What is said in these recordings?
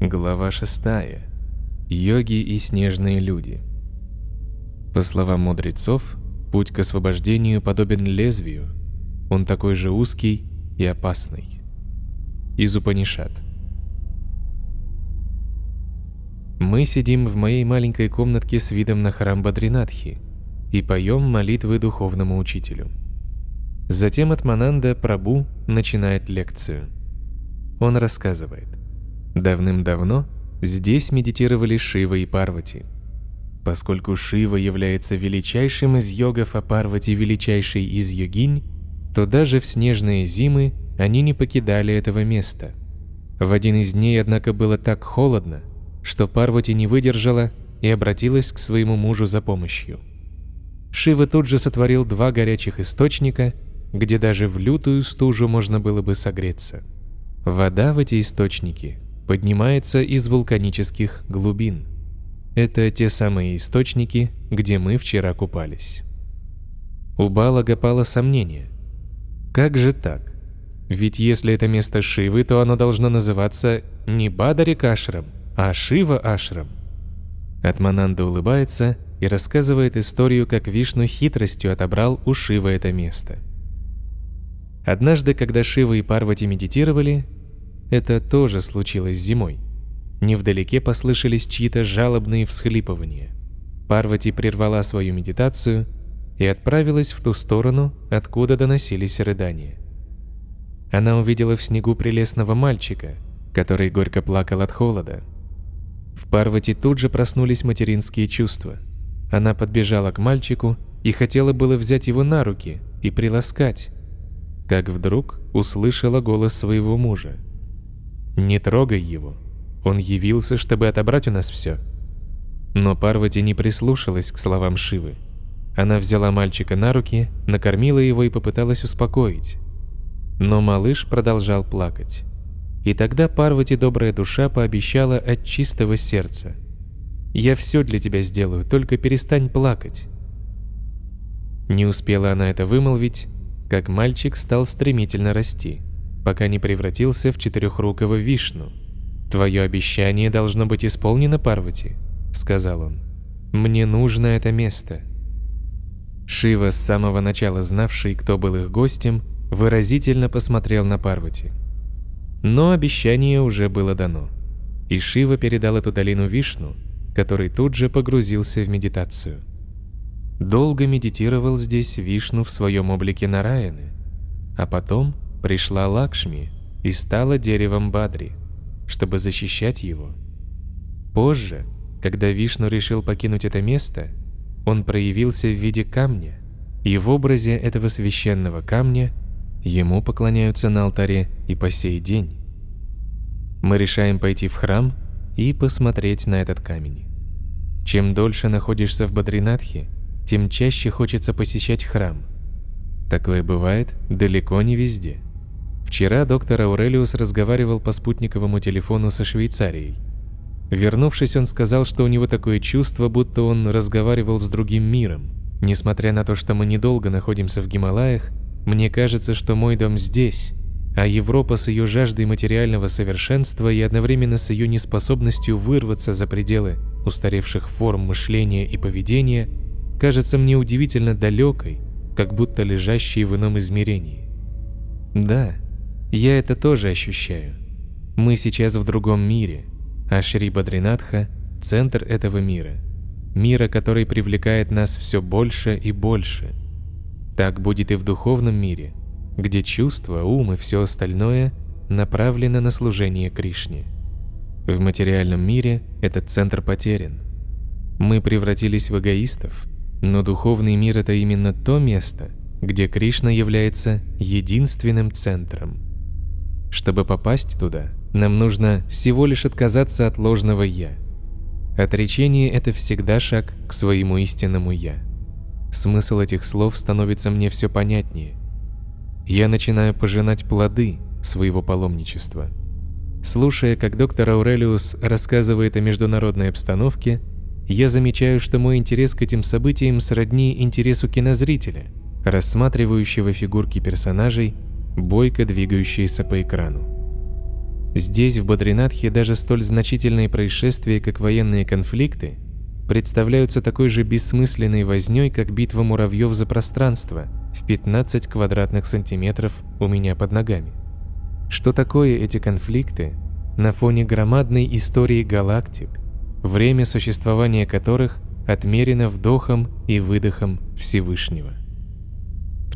Глава 6. Йоги и снежные люди. По словам мудрецов, путь к освобождению подобен лезвию. Он такой же узкий и опасный. Из Упанишат. Мы сидим в моей маленькой комнатке с видом на храм Бадринатхи и поем молитвы духовному учителю. Затем Атмананда Прабу начинает лекцию. Он рассказывает. Давным-давно здесь медитировали Шива и Парвати. Поскольку Шива является величайшим из йогов, а Парвати величайший из йогинь, то даже в снежные зимы они не покидали этого места. В один из дней, однако, было так холодно, что Парвати не выдержала и обратилась к своему мужу за помощью. Шива тут же сотворил два горячих источника, где даже в лютую стужу можно было бы согреться. Вода в эти источники поднимается из вулканических глубин. Это те самые источники, где мы вчера купались. У Балага пало сомнение. Как же так? Ведь если это место Шивы, то оно должно называться не Бадарик Ашрам, а Шива Ашрам. Атмананда улыбается и рассказывает историю, как Вишну хитростью отобрал у Шивы это место. Однажды, когда Шива и Парвати медитировали, это тоже случилось зимой. Невдалеке послышались чьи-то жалобные всхлипывания. Парвати прервала свою медитацию и отправилась в ту сторону, откуда доносились рыдания. Она увидела в снегу прелестного мальчика, который горько плакал от холода. В Парвати тут же проснулись материнские чувства. Она подбежала к мальчику и хотела было взять его на руки и приласкать, как вдруг услышала голос своего мужа. Не трогай его. Он явился, чтобы отобрать у нас все. Но Парвати не прислушалась к словам Шивы. Она взяла мальчика на руки, накормила его и попыталась успокоить. Но малыш продолжал плакать. И тогда Парвати добрая душа пообещала от чистого сердца. «Я все для тебя сделаю, только перестань плакать». Не успела она это вымолвить, как мальчик стал стремительно расти пока не превратился в четырехрукого вишну. «Твое обещание должно быть исполнено, Парвати», — сказал он. «Мне нужно это место». Шива, с самого начала знавший, кто был их гостем, выразительно посмотрел на Парвати. Но обещание уже было дано, и Шива передал эту долину Вишну, который тут же погрузился в медитацию. Долго медитировал здесь Вишну в своем облике Нараяны, а потом — пришла Лакшми и стала деревом Бадри, чтобы защищать его. Позже, когда Вишну решил покинуть это место, он проявился в виде камня, и в образе этого священного камня ему поклоняются на алтаре и по сей день. Мы решаем пойти в храм и посмотреть на этот камень. Чем дольше находишься в Бадринатхе, тем чаще хочется посещать храм. Такое бывает далеко не везде. Вчера доктор Аурелиус разговаривал по спутниковому телефону со Швейцарией. Вернувшись, он сказал, что у него такое чувство, будто он разговаривал с другим миром. Несмотря на то, что мы недолго находимся в Гималаях, мне кажется, что мой дом здесь, а Европа с ее жаждой материального совершенства и одновременно с ее неспособностью вырваться за пределы устаревших форм мышления и поведения кажется мне удивительно далекой, как будто лежащей в ином измерении. Да, я это тоже ощущаю. Мы сейчас в другом мире, а Шри Бадринатха – центр этого мира. Мира, который привлекает нас все больше и больше. Так будет и в духовном мире, где чувства, ум и все остальное направлено на служение Кришне. В материальном мире этот центр потерян. Мы превратились в эгоистов, но духовный мир – это именно то место, где Кришна является единственным центром – чтобы попасть туда, нам нужно всего лишь отказаться от ложного «я». Отречение – это всегда шаг к своему истинному «я». Смысл этих слов становится мне все понятнее. Я начинаю пожинать плоды своего паломничества. Слушая, как доктор Аурелиус рассказывает о международной обстановке, я замечаю, что мой интерес к этим событиям сродни интересу кинозрителя, рассматривающего фигурки персонажей бойко двигающиеся по экрану. Здесь, в Бадринатхе, даже столь значительные происшествия, как военные конфликты, представляются такой же бессмысленной вознёй, как битва муравьев за пространство в 15 квадратных сантиметров у меня под ногами. Что такое эти конфликты на фоне громадной истории галактик, время существования которых отмерено вдохом и выдохом Всевышнего?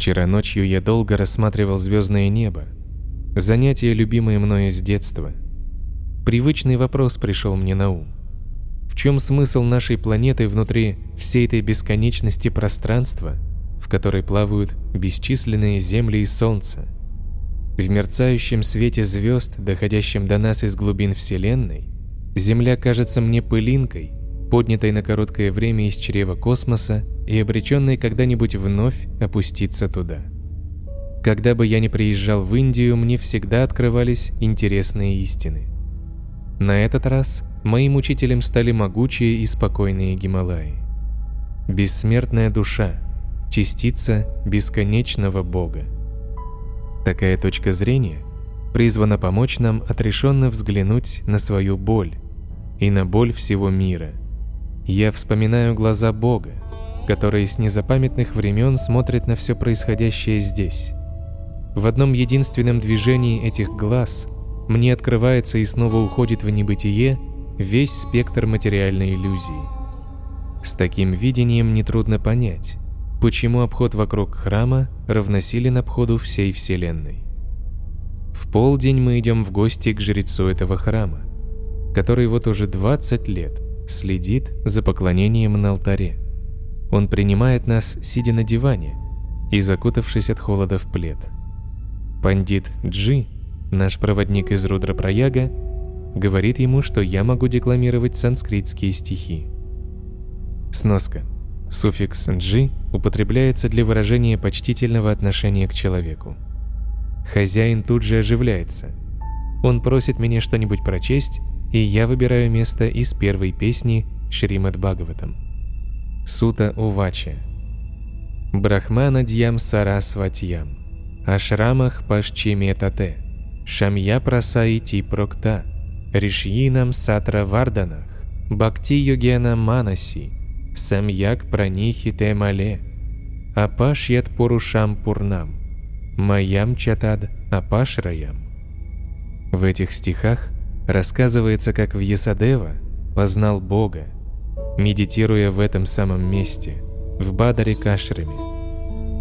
Вчера ночью я долго рассматривал звездное небо, Занятие, любимое мною с детства. Привычный вопрос пришел мне на ум. В чем смысл нашей планеты внутри всей этой бесконечности пространства, в которой плавают бесчисленные земли и солнца? В мерцающем свете звезд, доходящем до нас из глубин Вселенной, Земля кажется мне пылинкой, поднятой на короткое время из чрева космоса и обреченной когда-нибудь вновь опуститься туда. Когда бы я ни приезжал в Индию, мне всегда открывались интересные истины. На этот раз моим учителем стали могучие и спокойные Гималаи. Бессмертная душа, частица бесконечного Бога. Такая точка зрения призвана помочь нам отрешенно взглянуть на свою боль и на боль всего мира. Я вспоминаю глаза Бога, которые с незапамятных времен смотрят на все происходящее здесь в одном единственном движении этих глаз мне открывается и снова уходит в небытие весь спектр материальной иллюзии. С таким видением нетрудно понять, почему обход вокруг храма равносилен обходу всей Вселенной. В полдень мы идем в гости к жрецу этого храма, который вот уже 20 лет следит за поклонением на алтаре. Он принимает нас, сидя на диване и закутавшись от холода в плед – Пандит Джи, наш проводник из Рудрапраяга, говорит ему, что я могу декламировать санскритские стихи. Сноска. Суффикс «джи» употребляется для выражения почтительного отношения к человеку. Хозяин тут же оживляется. Он просит меня что-нибудь прочесть, и я выбираю место из первой песни Шримад Бхагаватам. Сута Увача. Брахмана Дьям Сарасватьям. Ашрамах Пашчиметате, Шамья Прасаити Прокта, Ришьинам Сатра Варданах, Бхакти Йогена Манаси, Самьяк Пранихи Темале, Апашьят Пурушам Пурнам, Маям Чатад Апашраям. В этих стихах рассказывается, как в Есадева познал Бога, медитируя в этом самом месте, в Бадаре Кашраме.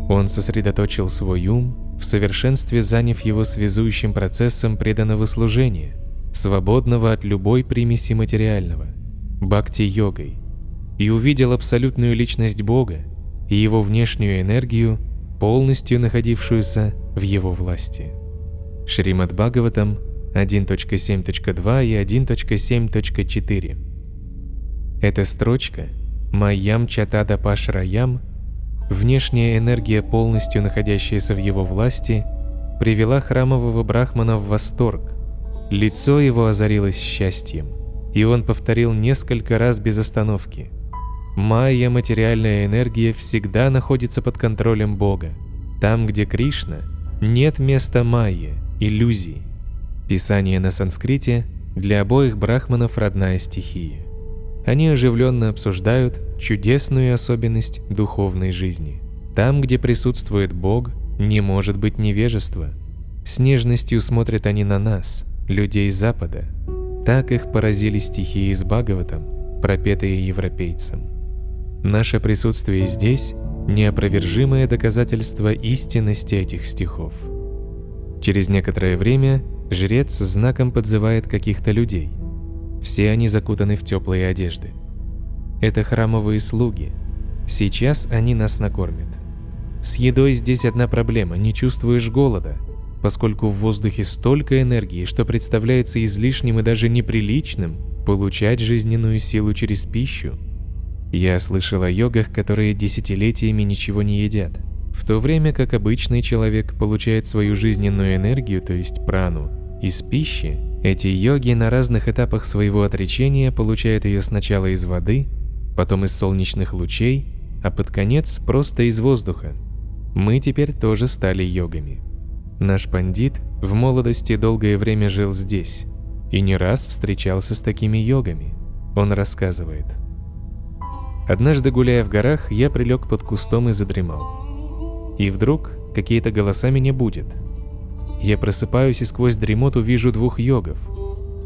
Он сосредоточил свой ум в совершенстве заняв его связующим процессом преданного служения, свободного от любой примеси материального, бхакти-йогой, и увидел абсолютную личность Бога и его внешнюю энергию, полностью находившуюся в его власти. Шримад Бхагаватам 1.7.2 и 1.7.4 Эта строчка «Майям чатада пашраям» Внешняя энергия, полностью находящаяся в его власти, привела храмового брахмана в восторг. Лицо его озарилось счастьем, и он повторил несколько раз без остановки. Майя материальная энергия всегда находится под контролем Бога. Там, где Кришна, нет места майя, иллюзий. Писание на санскрите для обоих брахманов родная стихия. Они оживленно обсуждают чудесную особенность духовной жизни. Там, где присутствует Бог, не может быть невежества. С нежностью смотрят они на нас, людей Запада. Так их поразили стихи из Бхагаватам, пропетые европейцам. Наше присутствие здесь – неопровержимое доказательство истинности этих стихов. Через некоторое время жрец знаком подзывает каких-то людей. Все они закутаны в теплые одежды. Это храмовые слуги. Сейчас они нас накормят. С едой здесь одна проблема – не чувствуешь голода, поскольку в воздухе столько энергии, что представляется излишним и даже неприличным получать жизненную силу через пищу. Я слышал о йогах, которые десятилетиями ничего не едят, в то время как обычный человек получает свою жизненную энергию, то есть прану, из пищи, эти йоги на разных этапах своего отречения получают ее сначала из воды, потом из солнечных лучей, а под конец просто из воздуха. Мы теперь тоже стали йогами. Наш пандит в молодости долгое время жил здесь и не раз встречался с такими йогами. Он рассказывает. Однажды, гуляя в горах, я прилег под кустом и задремал. И вдруг какие-то голоса меня будут. Я просыпаюсь и сквозь дремоту вижу двух йогов.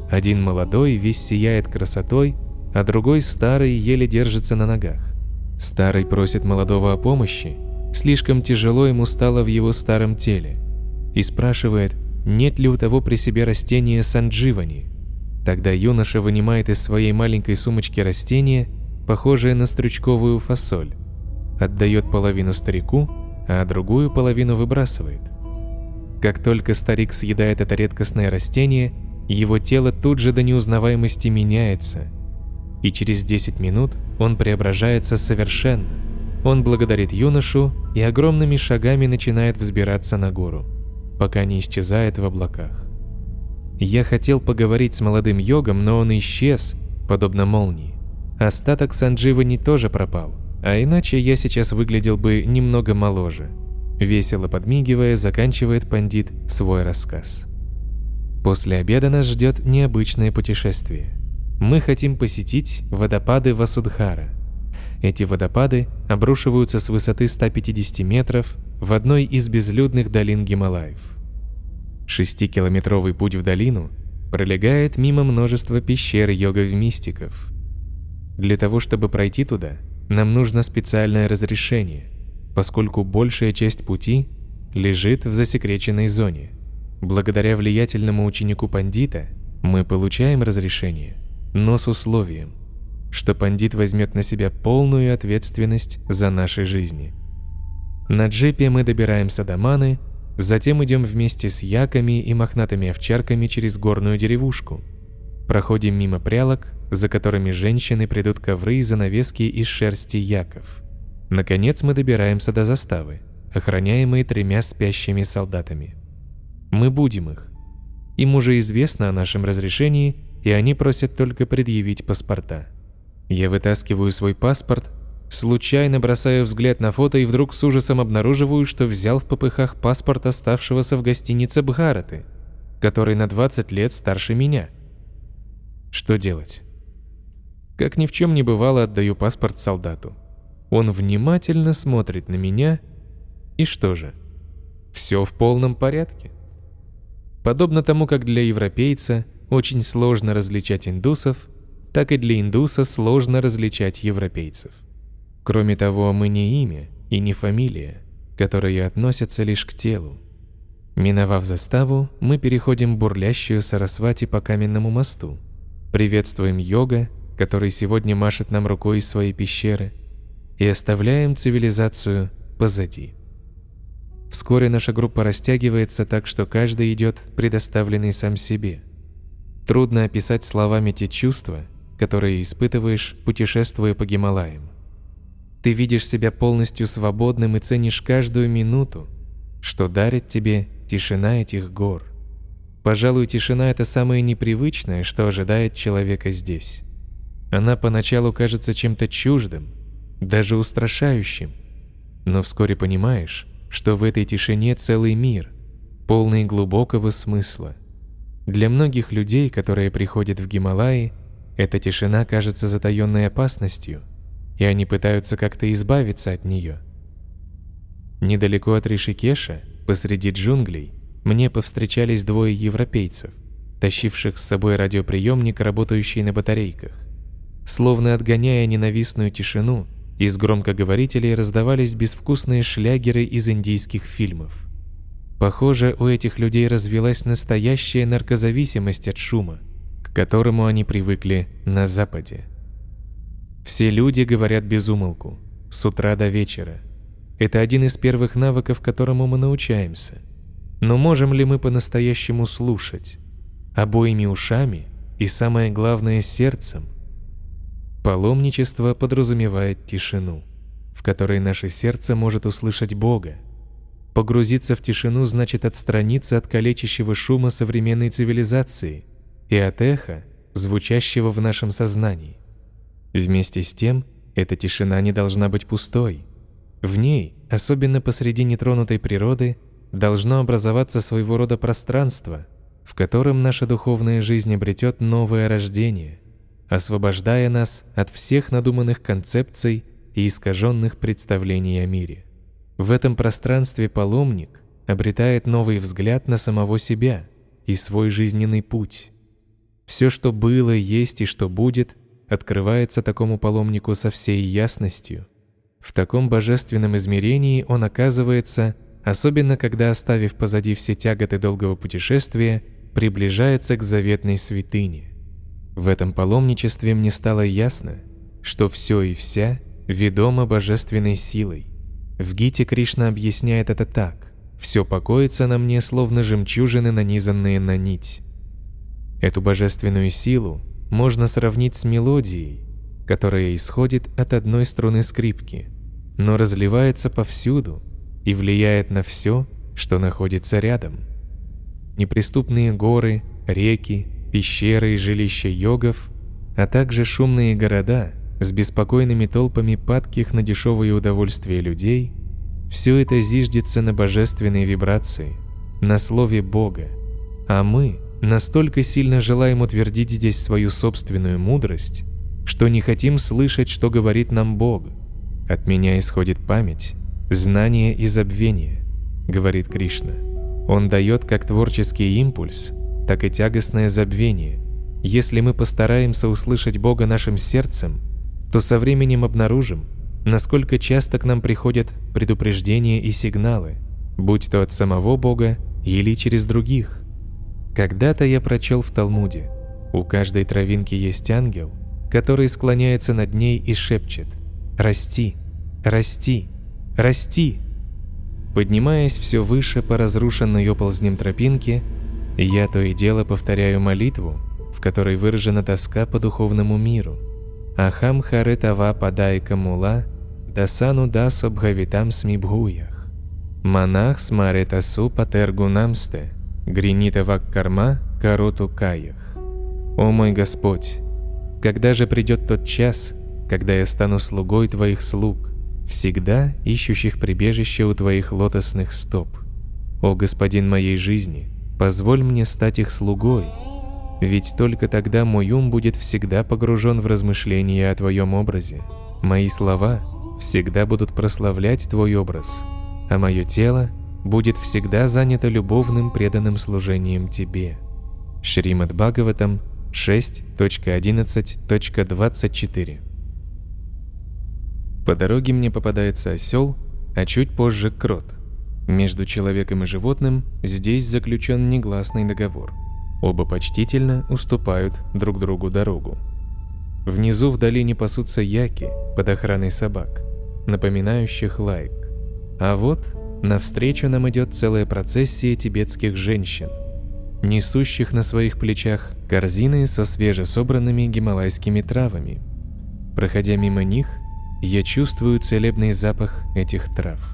Один молодой, весь сияет красотой, а другой старый еле держится на ногах. Старый просит молодого о помощи, слишком тяжело ему стало в его старом теле, и спрашивает, нет ли у того при себе растения сандживани. Тогда юноша вынимает из своей маленькой сумочки растение, похожее на стручковую фасоль, отдает половину старику, а другую половину выбрасывает. Как только старик съедает это редкостное растение, его тело тут же до неузнаваемости меняется, и через 10 минут он преображается совершенно. Он благодарит юношу и огромными шагами начинает взбираться на гору пока не исчезает в облаках. Я хотел поговорить с молодым йогом, но он исчез, подобно молнии. Остаток Сандживани тоже пропал, а иначе я сейчас выглядел бы немного моложе. Весело подмигивая, заканчивает пандит свой рассказ. После обеда нас ждет необычное путешествие. Мы хотим посетить водопады Васудхара. Эти водопады обрушиваются с высоты 150 метров в одной из безлюдных долин Гималаев. Шестикилометровый путь в долину пролегает мимо множества пещер йогов-мистиков. Для того, чтобы пройти туда, нам нужно специальное разрешение, поскольку большая часть пути лежит в засекреченной зоне. Благодаря влиятельному ученику пандита мы получаем разрешение, но с условием, что пандит возьмет на себя полную ответственность за наши жизни – на джипе мы добираемся до Маны, затем идем вместе с яками и мохнатыми овчарками через горную деревушку. Проходим мимо прялок, за которыми женщины придут ковры и занавески из шерсти яков. Наконец мы добираемся до заставы, охраняемой тремя спящими солдатами. Мы будем их. Им уже известно о нашем разрешении, и они просят только предъявить паспорта. Я вытаскиваю свой паспорт Случайно бросаю взгляд на фото и вдруг с ужасом обнаруживаю, что взял в попыхах паспорт оставшегося в гостинице Бхараты, который на 20 лет старше меня. Что делать? Как ни в чем не бывало, отдаю паспорт солдату. Он внимательно смотрит на меня, и что же? Все в полном порядке. Подобно тому, как для европейца очень сложно различать индусов, так и для индуса сложно различать европейцев. Кроме того, мы не имя и не фамилия, которые относятся лишь к телу. Миновав заставу, мы переходим бурлящую Сарасвати по каменному мосту. Приветствуем йога, который сегодня машет нам рукой из своей пещеры, и оставляем цивилизацию позади. Вскоре наша группа растягивается так, что каждый идет предоставленный сам себе. Трудно описать словами те чувства, которые испытываешь, путешествуя по Гималаям. Ты видишь себя полностью свободным и ценишь каждую минуту, что дарит тебе тишина этих гор. Пожалуй, тишина – это самое непривычное, что ожидает человека здесь. Она поначалу кажется чем-то чуждым, даже устрашающим, но вскоре понимаешь, что в этой тишине целый мир, полный глубокого смысла. Для многих людей, которые приходят в Гималаи, эта тишина кажется затаенной опасностью – и они пытаются как-то избавиться от нее. Недалеко от Ришикеша, посреди джунглей, мне повстречались двое европейцев, тащивших с собой радиоприемник, работающий на батарейках. Словно отгоняя ненавистную тишину, из громкоговорителей раздавались безвкусные шлягеры из индийских фильмов. Похоже, у этих людей развилась настоящая наркозависимость от шума, к которому они привыкли на Западе. Все люди говорят без умолку, с утра до вечера. Это один из первых навыков, которому мы научаемся. Но можем ли мы по-настоящему слушать? Обоими ушами и, самое главное, сердцем? Паломничество подразумевает тишину, в которой наше сердце может услышать Бога. Погрузиться в тишину значит отстраниться от калечащего шума современной цивилизации и от эха, звучащего в нашем сознании. Вместе с тем, эта тишина не должна быть пустой. В ней, особенно посреди нетронутой природы, должно образоваться своего рода пространство, в котором наша духовная жизнь обретет новое рождение, освобождая нас от всех надуманных концепций и искаженных представлений о мире. В этом пространстве паломник обретает новый взгляд на самого себя и свой жизненный путь. Все, что было, есть и что будет, открывается такому паломнику со всей ясностью. В таком божественном измерении он оказывается, особенно когда, оставив позади все тяготы долгого путешествия, приближается к заветной святыне. В этом паломничестве мне стало ясно, что все и вся ведомо божественной силой. В Гите Кришна объясняет это так. «Все покоится на мне, словно жемчужины, нанизанные на нить». Эту божественную силу можно сравнить с мелодией, которая исходит от одной струны скрипки, но разливается повсюду и влияет на все, что находится рядом. Неприступные горы, реки, пещеры и жилища йогов, а также шумные города с беспокойными толпами падких на дешевые удовольствия людей, все это зиждется на божественной вибрации, на слове Бога, а мы настолько сильно желаем утвердить здесь свою собственную мудрость, что не хотим слышать, что говорит нам Бог. От меня исходит память, знание и забвение, говорит Кришна. Он дает как творческий импульс, так и тягостное забвение. Если мы постараемся услышать Бога нашим сердцем, то со временем обнаружим, насколько часто к нам приходят предупреждения и сигналы, будь то от самого Бога или через других. Когда-то я прочел в Талмуде, у каждой травинки есть ангел, который склоняется над ней и шепчет «Расти, расти, расти!». Поднимаясь все выше по разрушенной оползнем тропинке, я то и дело повторяю молитву, в которой выражена тоска по духовному миру. Ахам харитава падайка мула, дасану дас обгавитам смибгуях. Манах смаретасу патергунамсте – Гринита карма, короту каях. О мой Господь, когда же придет тот час, когда я стану слугой Твоих слуг, всегда ищущих прибежище у Твоих лотосных стоп? О Господин моей жизни, позволь мне стать их слугой, ведь только тогда мой ум будет всегда погружен в размышления о Твоем образе. Мои слова всегда будут прославлять Твой образ, а мое тело – будет всегда занято любовным преданным служением тебе. Шримад Бхагаватам 6.11.24 По дороге мне попадается осел, а чуть позже крот. Между человеком и животным здесь заключен негласный договор. Оба почтительно уступают друг другу дорогу. Внизу в долине пасутся яки под охраной собак, напоминающих лайк. А вот Навстречу нам идет целая процессия тибетских женщин, несущих на своих плечах корзины со свежесобранными гималайскими травами. Проходя мимо них, я чувствую целебный запах этих трав.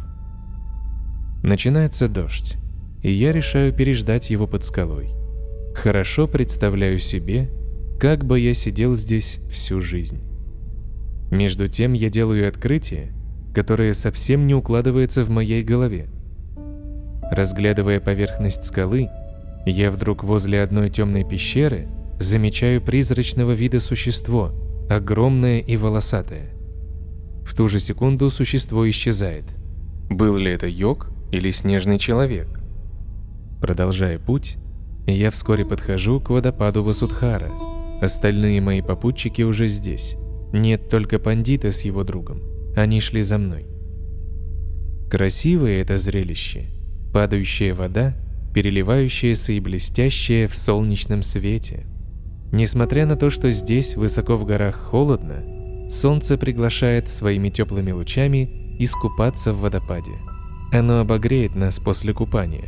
Начинается дождь, и я решаю переждать его под скалой. Хорошо представляю себе, как бы я сидел здесь всю жизнь. Между тем я делаю открытие, которое совсем не укладывается в моей голове. Разглядывая поверхность скалы, я вдруг возле одной темной пещеры замечаю призрачного вида существо, огромное и волосатое. В ту же секунду существо исчезает. Был ли это йог или снежный человек? Продолжая путь, я вскоре подхожу к водопаду Васудхара. Остальные мои попутчики уже здесь. Нет только пандита с его другом. Они шли за мной. Красивое это зрелище. Падающая вода, переливающаяся и блестящая в солнечном свете. Несмотря на то, что здесь, высоко в горах, холодно, солнце приглашает своими теплыми лучами искупаться в водопаде. Оно обогреет нас после купания.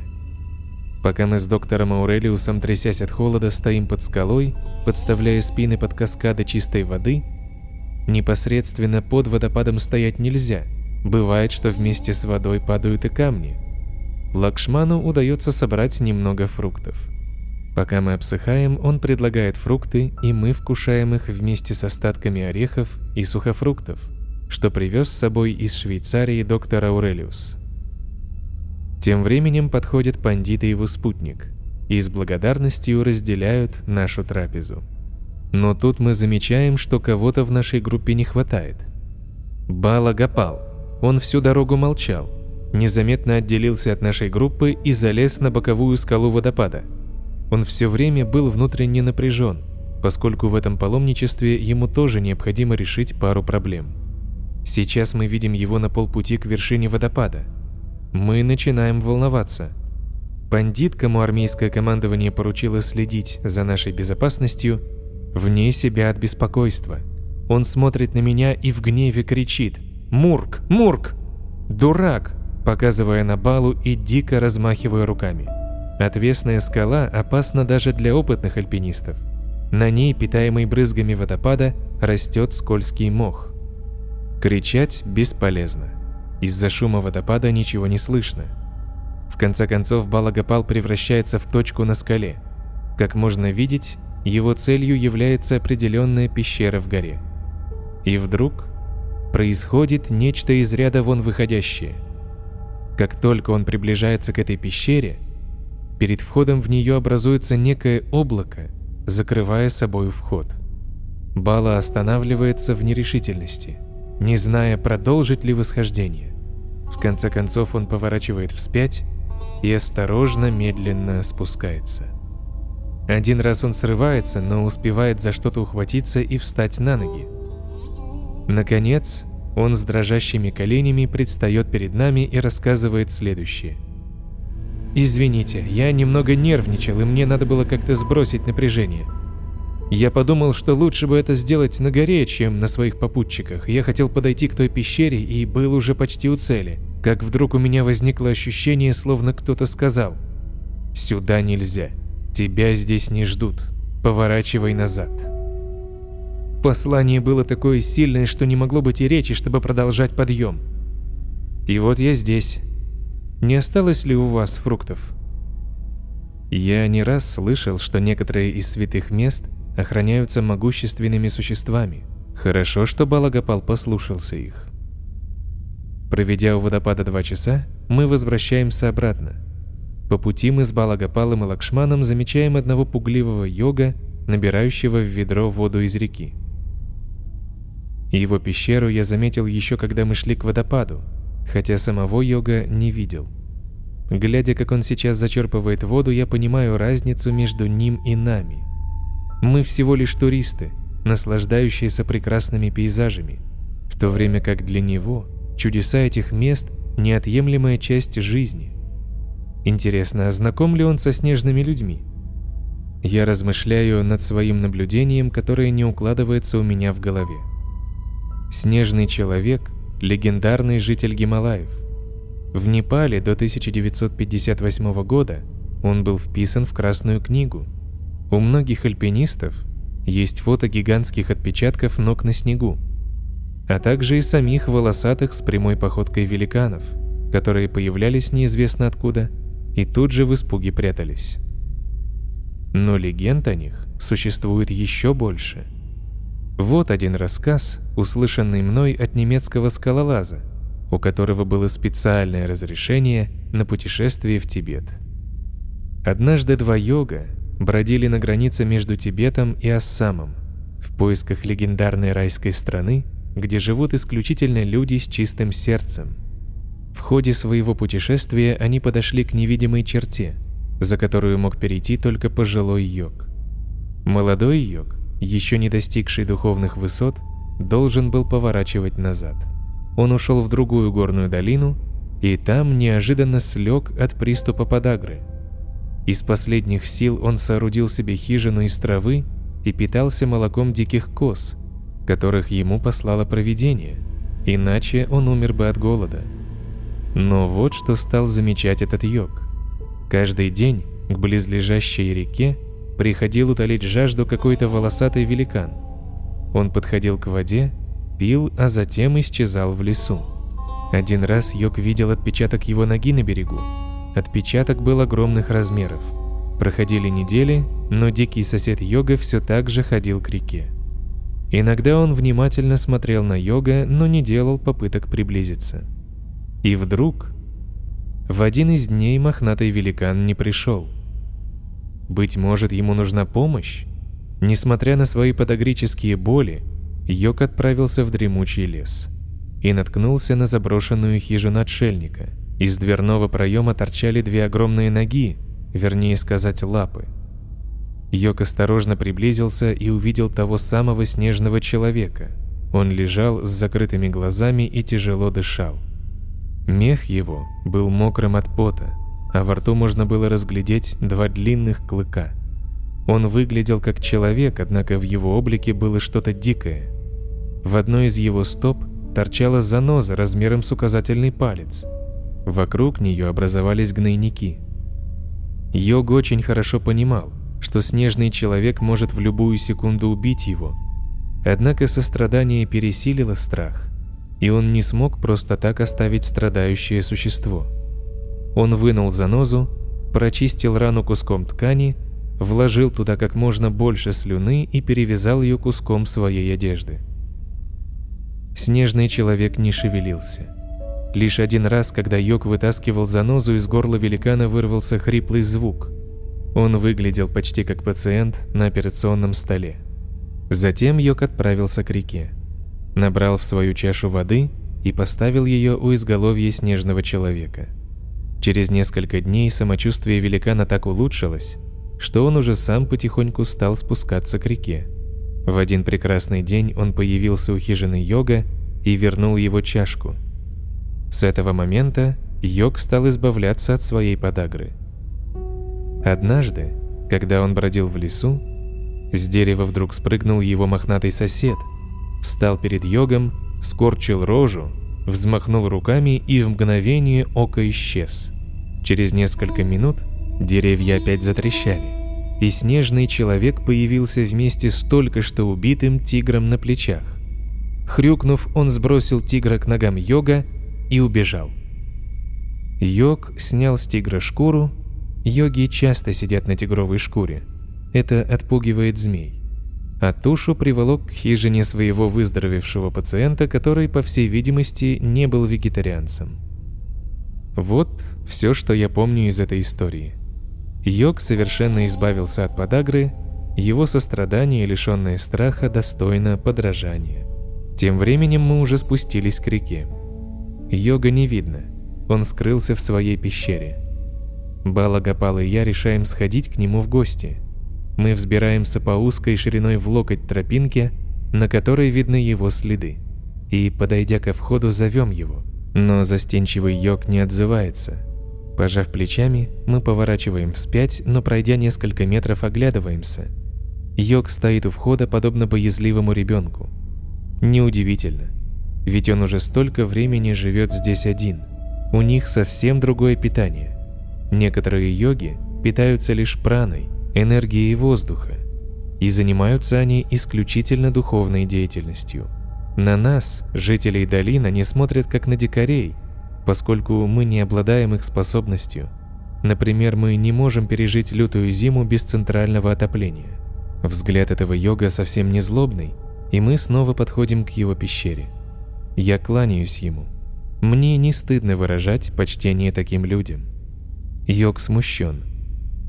Пока мы с доктором Аурелиусом, трясясь от холода, стоим под скалой, подставляя спины под каскады чистой воды – Непосредственно под водопадом стоять нельзя. Бывает, что вместе с водой падают и камни. Лакшману удается собрать немного фруктов. Пока мы обсыхаем, он предлагает фрукты, и мы вкушаем их вместе с остатками орехов и сухофруктов, что привез с собой из Швейцарии доктор Аурелиус. Тем временем подходит пандит и его спутник, и с благодарностью разделяют нашу трапезу. Но тут мы замечаем, что кого-то в нашей группе не хватает. Бала Гапал. Он всю дорогу молчал, незаметно отделился от нашей группы и залез на боковую скалу водопада. Он все время был внутренне напряжен, поскольку в этом паломничестве ему тоже необходимо решить пару проблем. Сейчас мы видим его на полпути к вершине водопада – мы начинаем волноваться. Бандит, кому армейское командование поручило следить за нашей безопасностью, вне себя от беспокойства. Он смотрит на меня и в гневе кричит «Мурк! Мурк! Дурак!» показывая на балу и дико размахивая руками. Отвесная скала опасна даже для опытных альпинистов. На ней, питаемый брызгами водопада, растет скользкий мох. Кричать бесполезно. Из-за шума водопада ничего не слышно. В конце концов, Балагапал превращается в точку на скале. Как можно видеть, его целью является определенная пещера в горе. И вдруг происходит нечто из ряда вон выходящее. Как только он приближается к этой пещере, перед входом в нее образуется некое облако, закрывая собой вход. Бала останавливается в нерешительности, не зная, продолжить ли восхождение. В конце концов он поворачивает вспять и осторожно, медленно спускается. Один раз он срывается, но успевает за что-то ухватиться и встать на ноги. Наконец, он с дрожащими коленями предстает перед нами и рассказывает следующее. «Извините, я немного нервничал, и мне надо было как-то сбросить напряжение. Я подумал, что лучше бы это сделать на горе, чем на своих попутчиках. Я хотел подойти к той пещере и был уже почти у цели. Как вдруг у меня возникло ощущение, словно кто-то сказал «Сюда нельзя. Тебя здесь не ждут. Поворачивай назад». Послание было такое сильное, что не могло быть и речи, чтобы продолжать подъем. И вот я здесь. Не осталось ли у вас фруктов? Я не раз слышал, что некоторые из святых мест – охраняются могущественными существами. Хорошо, что Балагапал послушался их. Проведя у водопада два часа, мы возвращаемся обратно. По пути мы с Балагапалом и Лакшманом замечаем одного пугливого йога, набирающего в ведро воду из реки. Его пещеру я заметил еще когда мы шли к водопаду, хотя самого йога не видел. Глядя, как он сейчас зачерпывает воду, я понимаю разницу между ним и нами – мы всего лишь туристы, наслаждающиеся прекрасными пейзажами, в то время как для него чудеса этих мест – неотъемлемая часть жизни. Интересно, а знаком ли он со снежными людьми? Я размышляю над своим наблюдением, которое не укладывается у меня в голове. Снежный человек – легендарный житель Гималаев. В Непале до 1958 года он был вписан в Красную книгу – у многих альпинистов есть фото гигантских отпечатков ног на снегу, а также и самих волосатых с прямой походкой великанов, которые появлялись неизвестно откуда и тут же в испуге прятались. Но легенд о них существует еще больше. Вот один рассказ, услышанный мной от немецкого скалолаза, у которого было специальное разрешение на путешествие в Тибет. Однажды два йога бродили на границе между Тибетом и Ассамом в поисках легендарной райской страны, где живут исключительно люди с чистым сердцем. В ходе своего путешествия они подошли к невидимой черте, за которую мог перейти только пожилой йог. Молодой йог, еще не достигший духовных высот, должен был поворачивать назад. Он ушел в другую горную долину и там неожиданно слег от приступа подагры – из последних сил он соорудил себе хижину из травы и питался молоком диких коз, которых ему послало провидение, иначе он умер бы от голода. Но вот что стал замечать этот йог. Каждый день к близлежащей реке приходил утолить жажду какой-то волосатый великан. Он подходил к воде, пил, а затем исчезал в лесу. Один раз йог видел отпечаток его ноги на берегу, Отпечаток был огромных размеров. Проходили недели, но дикий сосед Йога все так же ходил к реке. Иногда он внимательно смотрел на Йога, но не делал попыток приблизиться. И вдруг В один из дней мохнатый великан не пришел. Быть может, ему нужна помощь? Несмотря на свои подогрические боли, Йог отправился в дремучий лес и наткнулся на заброшенную хижину отшельника. Из дверного проема торчали две огромные ноги, вернее сказать лапы. Йог осторожно приблизился и увидел того самого снежного человека. Он лежал с закрытыми глазами и тяжело дышал. Мех его был мокрым от пота, а во рту можно было разглядеть два длинных клыка. Он выглядел как человек, однако в его облике было что-то дикое. В одной из его стоп торчала заноза размером с указательный палец. Вокруг нее образовались гнойники. Йог очень хорошо понимал, что снежный человек может в любую секунду убить его. Однако сострадание пересилило страх, и он не смог просто так оставить страдающее существо. Он вынул занозу, прочистил рану куском ткани, вложил туда как можно больше слюны и перевязал ее куском своей одежды. Снежный человек не шевелился. Лишь один раз, когда Йог вытаскивал занозу, из горла великана вырвался хриплый звук. Он выглядел почти как пациент на операционном столе. Затем Йог отправился к реке. Набрал в свою чашу воды и поставил ее у изголовья снежного человека. Через несколько дней самочувствие великана так улучшилось, что он уже сам потихоньку стал спускаться к реке. В один прекрасный день он появился у хижины Йога и вернул его чашку. С этого момента Йог стал избавляться от своей подагры – Однажды, когда он бродил в лесу, с дерева вдруг спрыгнул его мохнатый сосед, встал перед йогом, скорчил рожу, взмахнул руками и в мгновение ока исчез. Через несколько минут деревья опять затрещали, и снежный человек появился вместе с только что убитым тигром на плечах. Хрюкнув, он сбросил тигра к ногам йога и убежал. Йог снял с тигра шкуру Йоги часто сидят на тигровой шкуре. Это отпугивает змей. А тушу приволок к хижине своего выздоровевшего пациента, который, по всей видимости, не был вегетарианцем. Вот все, что я помню из этой истории. Йог совершенно избавился от подагры, его сострадание, лишенное страха, достойно подражания. Тем временем мы уже спустились к реке. Йога не видно, он скрылся в своей пещере. Балагапал и я решаем сходить к нему в гости. Мы взбираемся по узкой шириной в локоть тропинке, на которой видны его следы. И, подойдя ко входу, зовем его. Но застенчивый йог не отзывается. Пожав плечами, мы поворачиваем вспять, но пройдя несколько метров, оглядываемся. Йог стоит у входа, подобно боязливому ребенку. Неудивительно, ведь он уже столько времени живет здесь один. У них совсем другое питание – Некоторые йоги питаются лишь праной, энергией воздуха, и занимаются они исключительно духовной деятельностью. На нас, жителей долины, не смотрят как на дикарей, поскольку мы не обладаем их способностью. Например, мы не можем пережить лютую зиму без центрального отопления. Взгляд этого йога совсем не злобный, и мы снова подходим к его пещере. Я кланяюсь ему. Мне не стыдно выражать почтение таким людям. Йог смущен.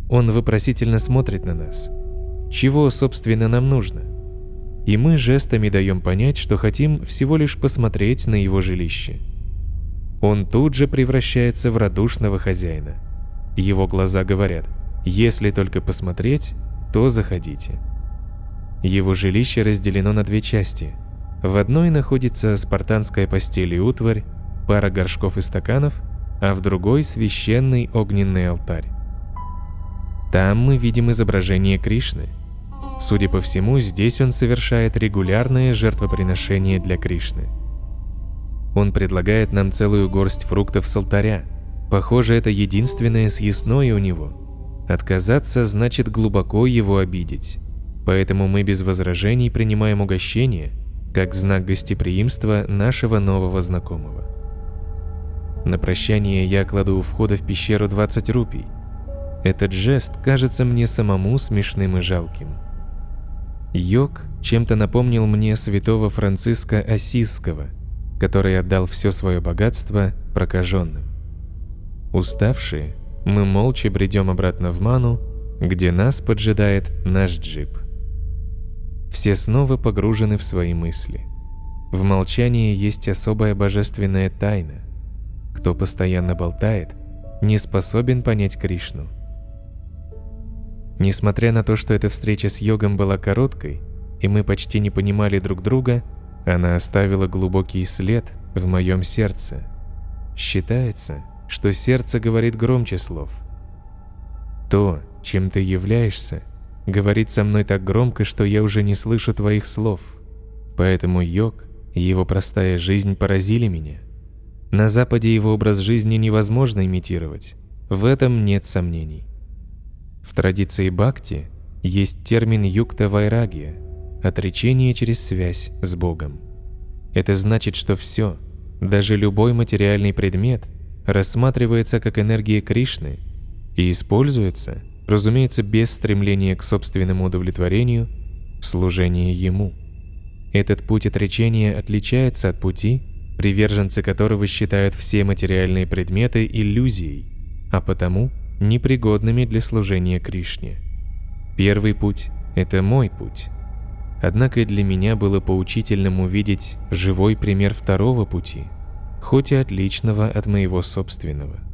Он вопросительно смотрит на нас. Чего, собственно, нам нужно? И мы жестами даем понять, что хотим всего лишь посмотреть на его жилище. Он тут же превращается в радушного хозяина. Его глаза говорят, если только посмотреть, то заходите. Его жилище разделено на две части. В одной находится спартанская постель и утварь, пара горшков и стаканов – а в другой священный огненный алтарь. Там мы видим изображение Кришны. Судя по всему, здесь он совершает регулярное жертвоприношение для Кришны. Он предлагает нам целую горсть фруктов с алтаря. Похоже, это единственное съестное у него. Отказаться значит глубоко его обидеть. Поэтому мы без возражений принимаем угощение, как знак гостеприимства нашего нового знакомого. На прощание я кладу у входа в пещеру 20 рупий. Этот жест кажется мне самому смешным и жалким. Йог чем-то напомнил мне святого Франциска Осисского, который отдал все свое богатство прокаженным. Уставшие, мы молча бредем обратно в Ману, где нас поджидает наш джип. Все снова погружены в свои мысли. В молчании есть особая божественная тайна. Кто постоянно болтает, не способен понять Кришну. Несмотря на то, что эта встреча с йогом была короткой, и мы почти не понимали друг друга, она оставила глубокий след в моем сердце. Считается, что сердце говорит громче слов. То, чем ты являешься, говорит со мной так громко, что я уже не слышу твоих слов. Поэтому йог и его простая жизнь поразили меня. На Западе его образ жизни невозможно имитировать. В этом нет сомнений. В традиции бхакти есть термин юкта вайрагия – отречение через связь с Богом. Это значит, что все, даже любой материальный предмет, рассматривается как энергия Кришны и используется, разумеется, без стремления к собственному удовлетворению, в Ему. Этот путь отречения отличается от пути, приверженцы которого считают все материальные предметы иллюзией, а потому – непригодными для служения Кришне. Первый путь – это мой путь. Однако для меня было поучительным увидеть живой пример второго пути, хоть и отличного от моего собственного –